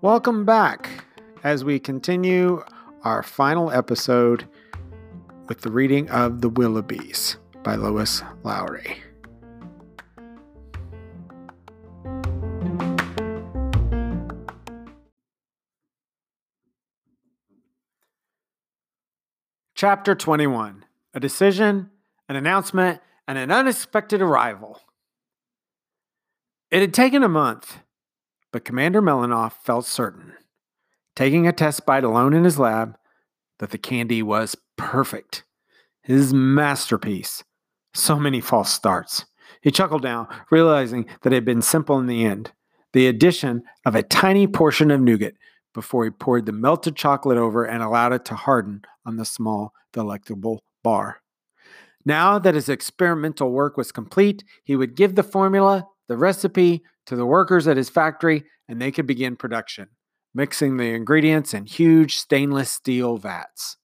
Welcome back as we continue our final episode with the reading of The Willoughbys by Lois Lowry. Chapter 21 A Decision, an Announcement, and an Unexpected Arrival. It had taken a month but Commander Melanoff felt certain, taking a test bite alone in his lab, that the candy was perfect. His masterpiece. So many false starts. He chuckled now, realizing that it had been simple in the end. The addition of a tiny portion of nougat before he poured the melted chocolate over and allowed it to harden on the small, delectable bar. Now that his experimental work was complete, he would give the formula, the recipe, to the workers at his factory, and they could begin production, mixing the ingredients in huge stainless steel vats.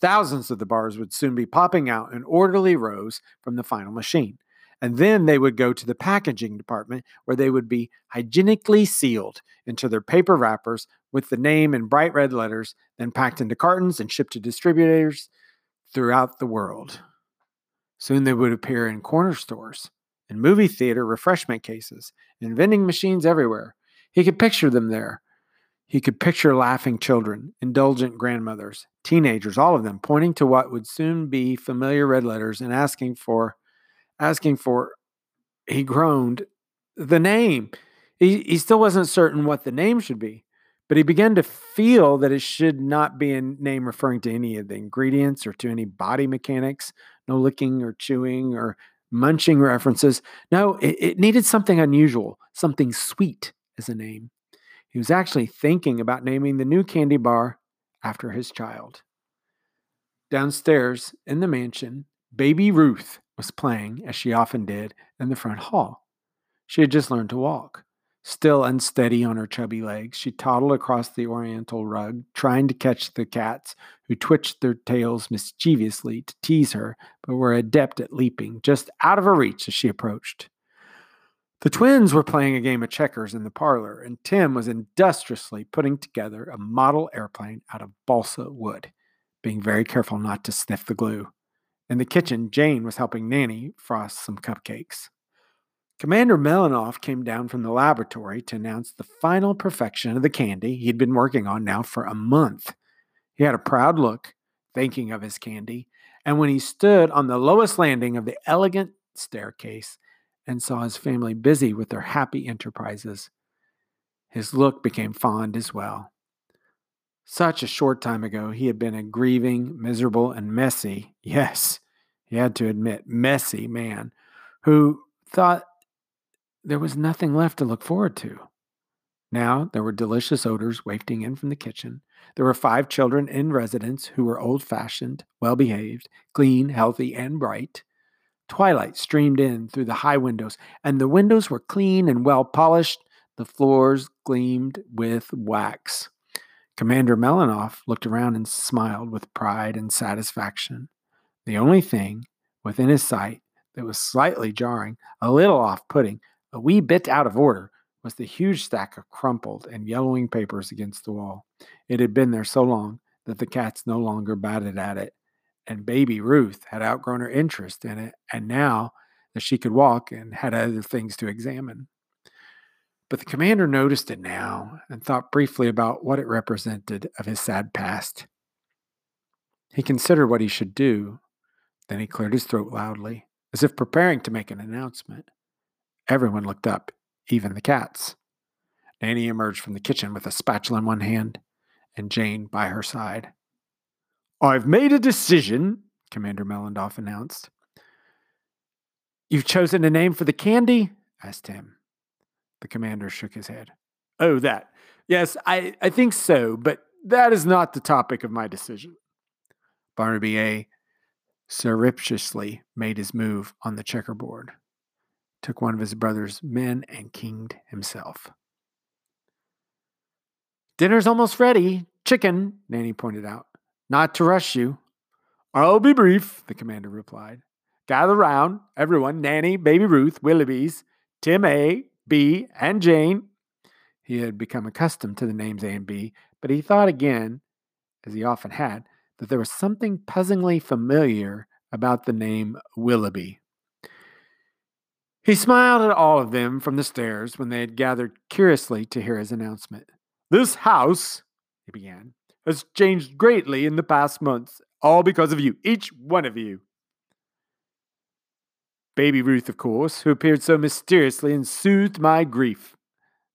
Thousands of the bars would soon be popping out in orderly rows from the final machine. And then they would go to the packaging department where they would be hygienically sealed into their paper wrappers with the name in bright red letters, then packed into cartons and shipped to distributors throughout the world. Soon they would appear in corner stores, in movie theater refreshment cases, in vending machines everywhere. He could picture them there. He could picture laughing children, indulgent grandmothers, teenagers, all of them pointing to what would soon be familiar red letters and asking for, asking for, he groaned, the name. He, he still wasn't certain what the name should be, but he began to feel that it should not be a name referring to any of the ingredients or to any body mechanics, no licking or chewing or munching references. No, it, it needed something unusual, something sweet as a name. He was actually thinking about naming the new candy bar after his child. Downstairs in the mansion, baby Ruth was playing, as she often did, in the front hall. She had just learned to walk. Still unsteady on her chubby legs, she toddled across the oriental rug, trying to catch the cats, who twitched their tails mischievously to tease her, but were adept at leaping just out of her reach as she approached. The twins were playing a game of checkers in the parlor, and Tim was industriously putting together a model airplane out of balsa wood, being very careful not to sniff the glue. In the kitchen, Jane was helping Nanny frost some cupcakes. Commander Melanoff came down from the laboratory to announce the final perfection of the candy he'd been working on now for a month. He had a proud look, thinking of his candy, and when he stood on the lowest landing of the elegant staircase and saw his family busy with their happy enterprises, his look became fond as well. Such a short time ago, he had been a grieving, miserable, and messy, yes, he had to admit, messy man who thought there was nothing left to look forward to. Now there were delicious odors wafting in from the kitchen. There were five children in residence who were old fashioned, well behaved, clean, healthy, and bright. Twilight streamed in through the high windows, and the windows were clean and well polished. The floors gleamed with wax. Commander Melanoff looked around and smiled with pride and satisfaction. The only thing within his sight that was slightly jarring, a little off putting, a wee bit out of order was the huge stack of crumpled and yellowing papers against the wall. It had been there so long that the cats no longer batted at it, and baby Ruth had outgrown her interest in it, and now that she could walk and had other things to examine. But the commander noticed it now and thought briefly about what it represented of his sad past. He considered what he should do, then he cleared his throat loudly, as if preparing to make an announcement. Everyone looked up, even the cats. Nanny emerged from the kitchen with a spatula in one hand and Jane by her side. I've made a decision, Commander Melanoff announced. You've chosen a name for the candy? asked Tim. The commander shook his head. Oh, that. Yes, I, I think so, but that is not the topic of my decision. Barnaby A surreptitiously made his move on the checkerboard took one of his brother's men and kinged himself. Dinner's almost ready. Chicken, Nanny pointed out. Not to rush you. I'll be brief, the commander replied. Gather round, everyone Nanny, Baby Ruth, Willoughby's, Tim A, B, and Jane. He had become accustomed to the names A and B, but he thought again, as he often had, that there was something puzzlingly familiar about the name Willoughby. He smiled at all of them from the stairs when they had gathered curiously to hear his announcement. This house, he began, has changed greatly in the past months, all because of you, each one of you. Baby Ruth, of course, who appeared so mysteriously and soothed my grief.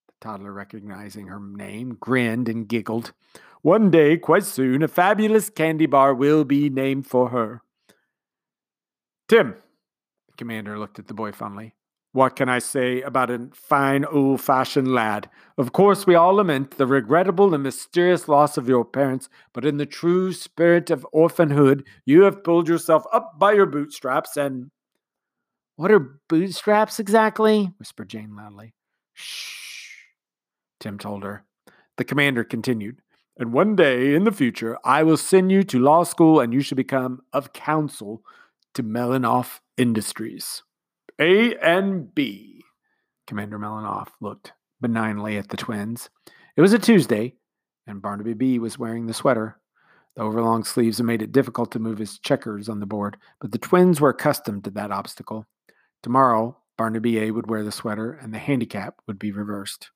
The toddler, recognizing her name, grinned and giggled. One day, quite soon, a fabulous candy bar will be named for her. Tim, the commander looked at the boy fondly. What can I say about a fine old fashioned lad? Of course, we all lament the regrettable and mysterious loss of your parents, but in the true spirit of orphanhood, you have pulled yourself up by your bootstraps and. What are bootstraps exactly? whispered Jane loudly. Shh, Tim told her. The commander continued. And one day in the future, I will send you to law school and you should become of counsel to Melanoff Industries. A and B. Commander Melanoff looked benignly at the twins. It was a Tuesday, and Barnaby B was wearing the sweater. The overlong sleeves made it difficult to move his checkers on the board, but the twins were accustomed to that obstacle. Tomorrow, Barnaby A would wear the sweater, and the handicap would be reversed.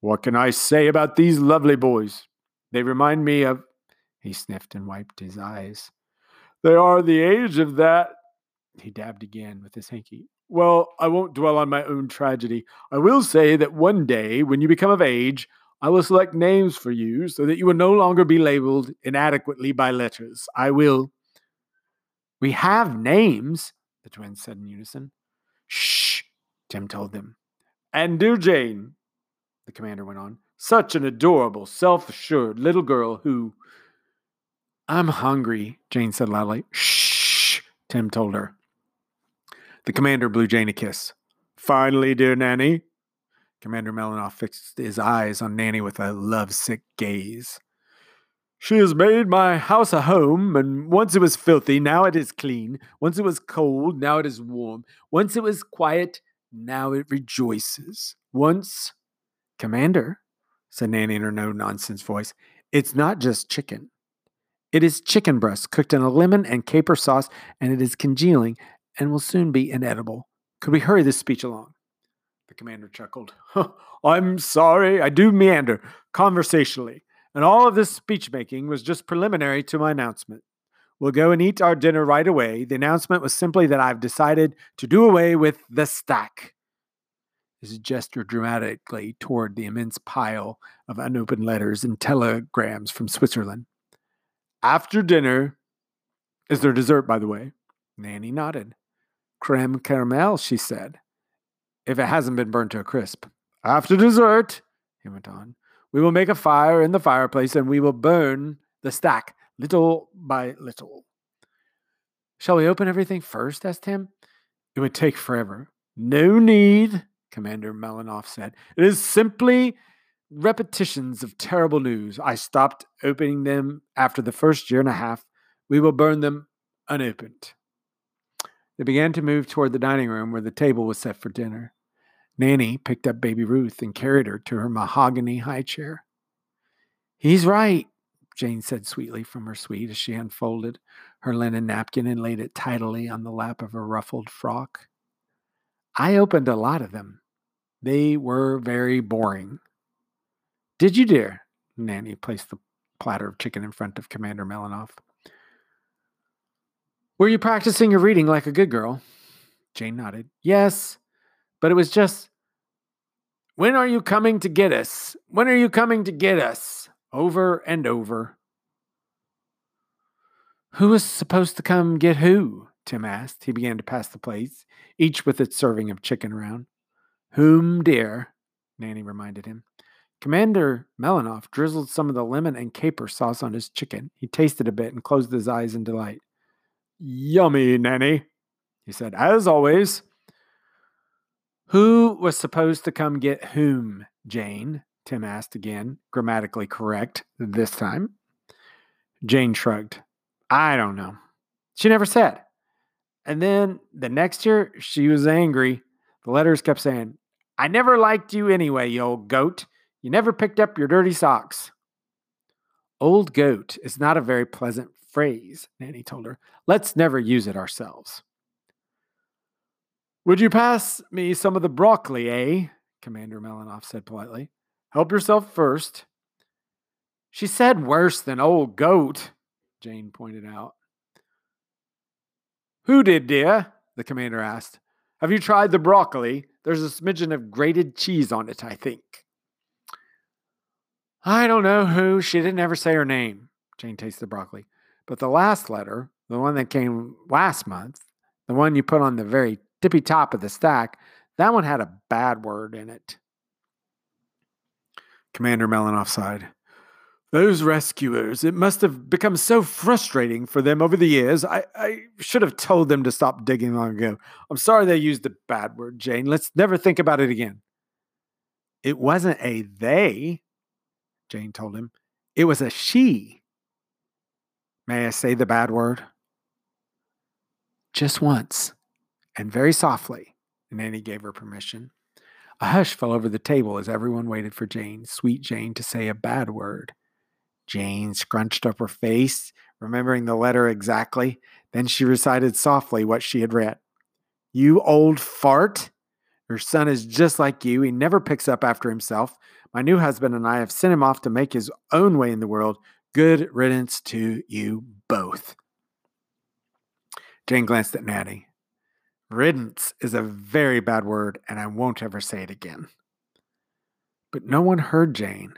What can I say about these lovely boys? They remind me of. He sniffed and wiped his eyes. They are the age of that. He dabbed again with his hanky. Well, I won't dwell on my own tragedy. I will say that one day, when you become of age, I will select names for you so that you will no longer be labeled inadequately by letters. I will. We have names, the twins said in unison. Shh, Tim told them. And dear Jane, the commander went on, such an adorable, self assured little girl who. I'm hungry, Jane said loudly. Shh, Tim told her. The commander blew Jane a kiss. Finally, dear Nanny. Commander Melanoff fixed his eyes on Nanny with a lovesick gaze. She has made my house a home, and once it was filthy, now it is clean. Once it was cold, now it is warm. Once it was quiet, now it rejoices. Once, Commander, said Nanny in her no nonsense voice, it's not just chicken. It is chicken breast cooked in a lemon and caper sauce, and it is congealing and will soon be inedible. Could we hurry this speech along? The commander chuckled. I'm sorry, I do meander conversationally, and all of this speech making was just preliminary to my announcement. We'll go and eat our dinner right away. The announcement was simply that I've decided to do away with the stack. His gesture dramatically toward the immense pile of unopened letters and telegrams from Switzerland. After dinner, is there dessert, by the way? Nanny nodded. Creme caramel, she said, if it hasn't been burned to a crisp. After dessert, he went on, we will make a fire in the fireplace and we will burn the stack little by little. Shall we open everything first? asked Tim. It would take forever. No need, Commander Melanoff said. It is simply repetitions of terrible news. I stopped opening them after the first year and a half. We will burn them unopened. They began to move toward the dining room where the table was set for dinner. Nanny picked up baby Ruth and carried her to her mahogany high chair. He's right, Jane said sweetly from her suite as she unfolded her linen napkin and laid it tidily on the lap of her ruffled frock. I opened a lot of them. They were very boring. Did you, dear? Nanny placed the platter of chicken in front of Commander Melanoff. Were you practicing your reading like a good girl? Jane nodded. Yes, but it was just, When are you coming to get us? When are you coming to get us? Over and over. Who was supposed to come get who? Tim asked. He began to pass the plates, each with its serving of chicken around. Whom, dear? Nanny reminded him. Commander Melanoff drizzled some of the lemon and caper sauce on his chicken. He tasted a bit and closed his eyes in delight. Yummy, Nanny, he said, as always. Who was supposed to come get whom, Jane? Tim asked again, grammatically correct this time. Jane shrugged. I don't know. She never said. And then the next year, she was angry. The letters kept saying, I never liked you anyway, you old goat. You never picked up your dirty socks. Old goat is not a very pleasant phrase, Nanny told her. Let's never use it ourselves. Would you pass me some of the broccoli, eh? Commander Melanoff said politely. Help yourself first. She said worse than old goat, Jane pointed out. Who did, dear? The commander asked. Have you tried the broccoli? There's a smidgen of grated cheese on it, I think. I don't know who. She didn't ever say her name. Jane tasted the broccoli. But the last letter, the one that came last month, the one you put on the very tippy top of the stack, that one had a bad word in it. Commander Melanoff sighed. Those rescuers, it must have become so frustrating for them over the years. I, I should have told them to stop digging long ago. I'm sorry they used the bad word, Jane. Let's never think about it again. It wasn't a they, Jane told him. It was a she. May I say the bad word? Just once, and very softly, and Nanny gave her permission. A hush fell over the table as everyone waited for Jane, sweet Jane, to say a bad word. Jane scrunched up her face, remembering the letter exactly. Then she recited softly what she had read. You old fart! Your son is just like you. He never picks up after himself. My new husband and I have sent him off to make his own way in the world. Good riddance to you both. Jane glanced at Nanny. Riddance is a very bad word, and I won't ever say it again. But no one heard Jane.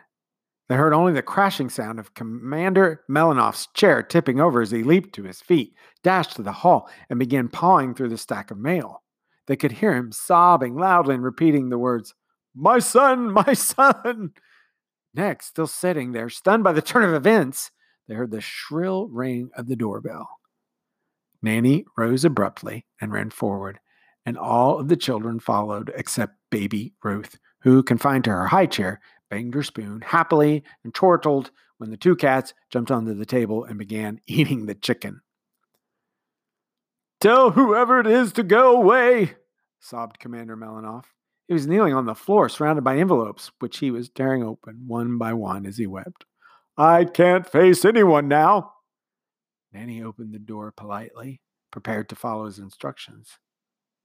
They heard only the crashing sound of Commander Melanoff's chair tipping over as he leaped to his feet, dashed to the hall, and began pawing through the stack of mail. They could hear him sobbing loudly and repeating the words, My son, my son. Next, still sitting there, stunned by the turn of events, they heard the shrill ring of the doorbell. Nanny rose abruptly and ran forward, and all of the children followed except baby Ruth, who, confined to her high chair, banged her spoon happily and chortled when the two cats jumped onto the table and began eating the chicken. Tell whoever it is to go away, sobbed Commander Melanoff. He was kneeling on the floor, surrounded by envelopes, which he was tearing open one by one as he wept. I can't face anyone now. Nanny opened the door politely, prepared to follow his instructions.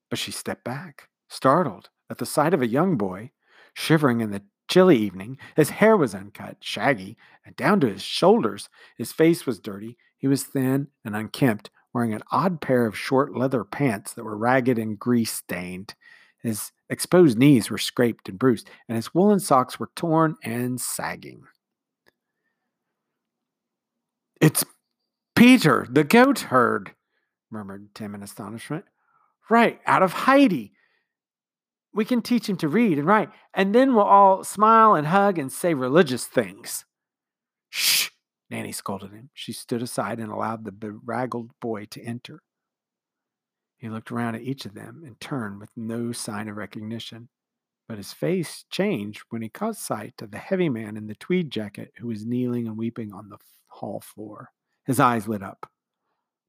But she stepped back, startled at the sight of a young boy, shivering in the chilly evening. His hair was uncut, shaggy, and down to his shoulders. His face was dirty. He was thin and unkempt, wearing an odd pair of short leather pants that were ragged and grease stained. His exposed knees were scraped and bruised, and his woolen socks were torn and sagging. It's Peter, the goat herd, murmured Tim in astonishment. Right, out of Heidi we can teach him to read and write, and then we'll all smile and hug and say religious things. Nanny scolded him. She stood aside and allowed the bedraggled boy to enter. He looked around at each of them and turned with no sign of recognition. But his face changed when he caught sight of the heavy man in the tweed jacket who was kneeling and weeping on the hall floor. His eyes lit up.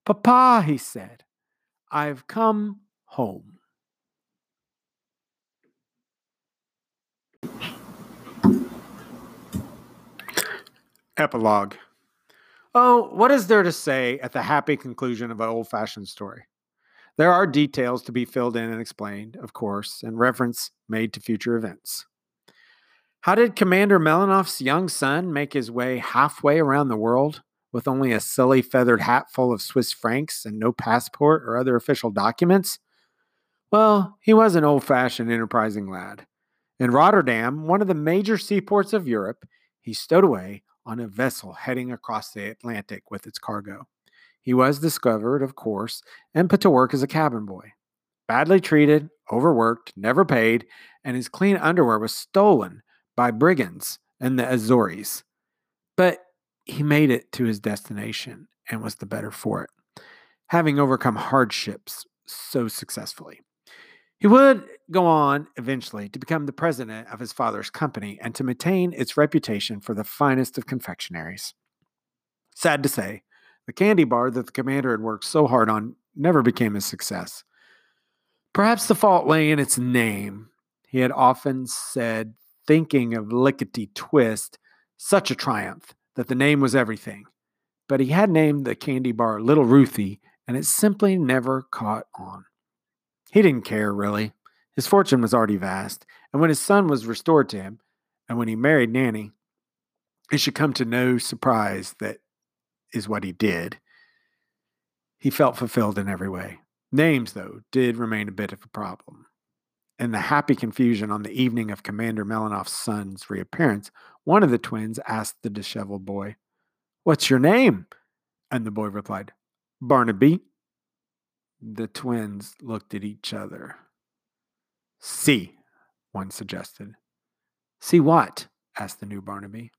Papa, he said, I've come home. Epilogue. Oh, what is there to say at the happy conclusion of an old fashioned story? There are details to be filled in and explained, of course, and reference made to future events. How did Commander Melanoff's young son make his way halfway around the world with only a silly feathered hat full of Swiss francs and no passport or other official documents? Well, he was an old fashioned, enterprising lad. In Rotterdam, one of the major seaports of Europe, he stowed away on a vessel heading across the Atlantic with its cargo. He was discovered, of course, and put to work as a cabin boy. Badly treated, overworked, never paid, and his clean underwear was stolen by brigands in the Azores. But he made it to his destination and was the better for it, having overcome hardships so successfully. He would go on eventually to become the president of his father's company and to maintain its reputation for the finest of confectionaries. Sad to say, the candy bar that the commander had worked so hard on never became a success. Perhaps the fault lay in its name. He had often said, thinking of Lickety Twist, such a triumph that the name was everything. But he had named the candy bar Little Ruthie, and it simply never caught on. He didn't care, really. His fortune was already vast, and when his son was restored to him, and when he married Nanny, it should come to no surprise that is what he did. He felt fulfilled in every way. Names, though, did remain a bit of a problem. In the happy confusion on the evening of Commander Melanoff's son's reappearance, one of the twins asked the disheveled boy, What's your name? And the boy replied, Barnaby. The twins looked at each other. See, one suggested. See what? asked the new Barnaby.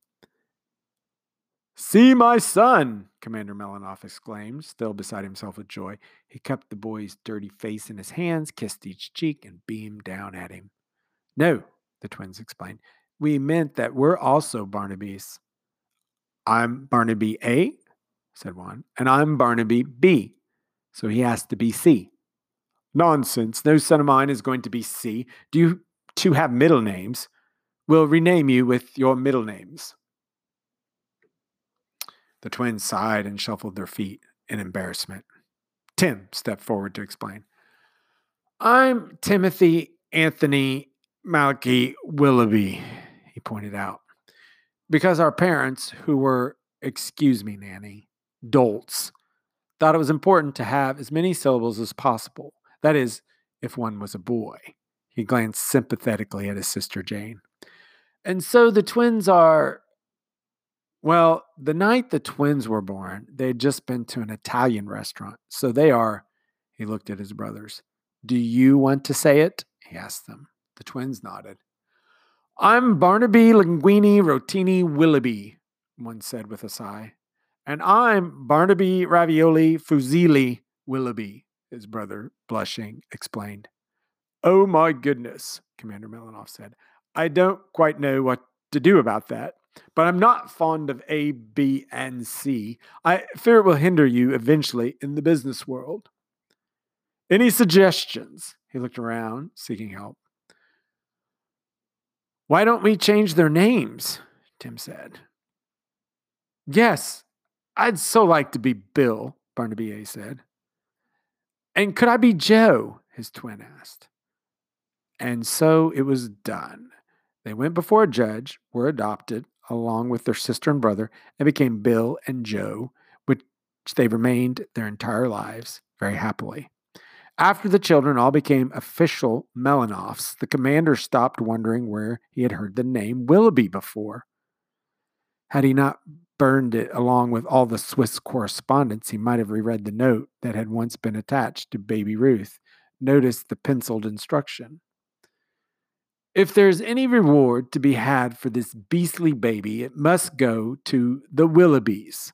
See my son, Commander Melanoff exclaimed, still beside himself with joy. He cupped the boy's dirty face in his hands, kissed each cheek, and beamed down at him. No, the twins explained. We meant that we're also Barnabys. I'm Barnaby A, said one, and I'm Barnaby B. So he has to be C. Nonsense. No son of mine is going to be C. Do you two have middle names? We'll rename you with your middle names. The twins sighed and shuffled their feet in embarrassment. Tim stepped forward to explain. I'm Timothy Anthony Malachi Willoughby, he pointed out. Because our parents, who were, excuse me, Nanny, dolts, thought it was important to have as many syllables as possible. That is, if one was a boy. He glanced sympathetically at his sister Jane. And so the twins are well, the night the twins were born, they had just been to an Italian restaurant. So they are, he looked at his brothers. Do you want to say it? He asked them. The twins nodded. I'm Barnaby Linguini Rotini Willoughby, one said with a sigh. And I'm Barnaby Ravioli Fusilli Willoughby, his brother, blushing, explained. Oh my goodness, Commander Melanoff said. I don't quite know what to do about that. But I'm not fond of A, B, and C. I fear it will hinder you eventually in the business world. Any suggestions? He looked around, seeking help. Why don't we change their names? Tim said. Yes, I'd so like to be Bill, Barnaby A said. And could I be Joe? his twin asked. And so it was done. They went before a judge, were adopted, along with their sister and brother and became Bill and Joe, which they remained their entire lives very happily. After the children all became official Melanoffs, the commander stopped wondering where he had heard the name Willoughby before. Had he not burned it along with all the Swiss correspondence, he might have reread the note that had once been attached to Baby Ruth, noticed the penciled instruction. If there's any reward to be had for this beastly baby, it must go to the Willoughbys.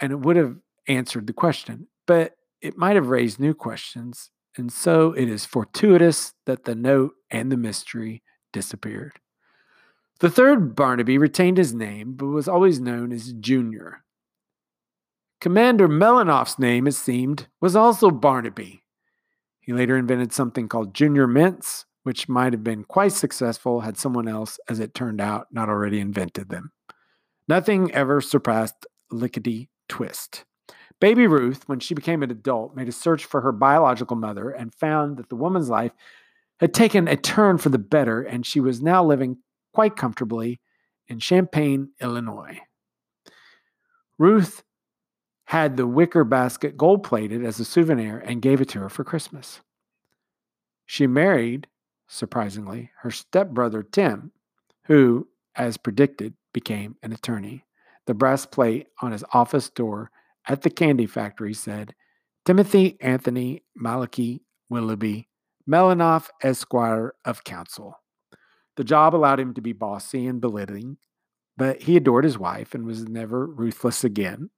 And it would have answered the question, but it might have raised new questions. And so it is fortuitous that the note and the mystery disappeared. The third Barnaby retained his name, but was always known as Junior. Commander Melanoff's name, it seemed, was also Barnaby. He later invented something called Junior Mints, which might have been quite successful had someone else, as it turned out, not already invented them. Nothing ever surpassed Lickety Twist. Baby Ruth, when she became an adult, made a search for her biological mother and found that the woman's life had taken a turn for the better, and she was now living quite comfortably in Champaign, Illinois. Ruth had the wicker basket gold plated as a souvenir and gave it to her for Christmas. She married surprisingly, her stepbrother Tim, who, as predicted, became an attorney. The brass plate on his office door at the candy factory said, Timothy Anthony Malachi Willoughby, Melanoff Esquire of Counsel. The job allowed him to be bossy and belittling, but he adored his wife and was never ruthless again.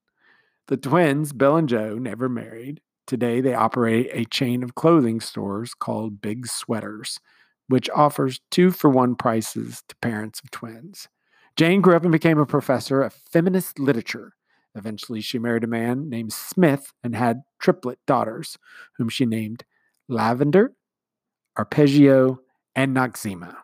The twins, Bill and Joe, never married. Today, they operate a chain of clothing stores called Big Sweaters, which offers two for one prices to parents of twins. Jane grew up and became a professor of feminist literature. Eventually, she married a man named Smith and had triplet daughters, whom she named Lavender, Arpeggio, and Noxzema.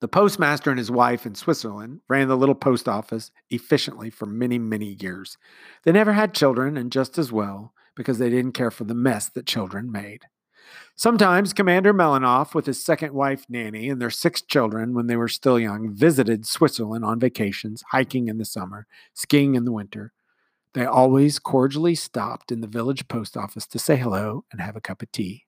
The postmaster and his wife in Switzerland ran the little post office efficiently for many, many years. They never had children, and just as well, because they didn't care for the mess that children made. Sometimes Commander Melanoff, with his second wife Nanny and their six children when they were still young, visited Switzerland on vacations, hiking in the summer, skiing in the winter. They always cordially stopped in the village post office to say hello and have a cup of tea.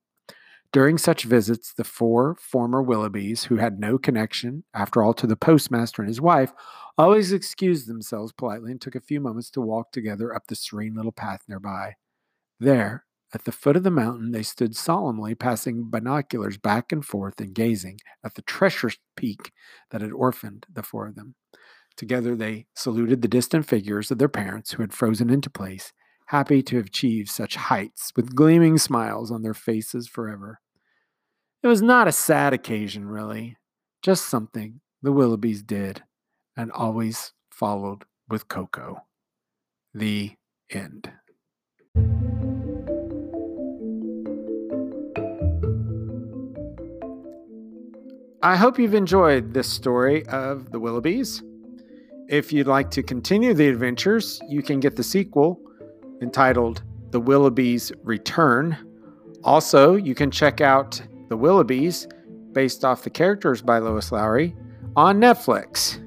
During such visits, the four former Willoughbys, who had no connection, after all, to the postmaster and his wife, always excused themselves politely and took a few moments to walk together up the serene little path nearby. There, at the foot of the mountain, they stood solemnly, passing binoculars back and forth and gazing at the treacherous peak that had orphaned the four of them. Together, they saluted the distant figures of their parents who had frozen into place happy to have achieved such heights, with gleaming smiles on their faces forever. It was not a sad occasion, really, just something the Willoughbys did and always followed with cocoa. The end. I hope you've enjoyed this story of the Willoughbys. If you'd like to continue the adventures, you can get the sequel entitled The Willoughbys Return. Also, you can check out The Willoughbys, based off the characters by Lois Lowry, on Netflix.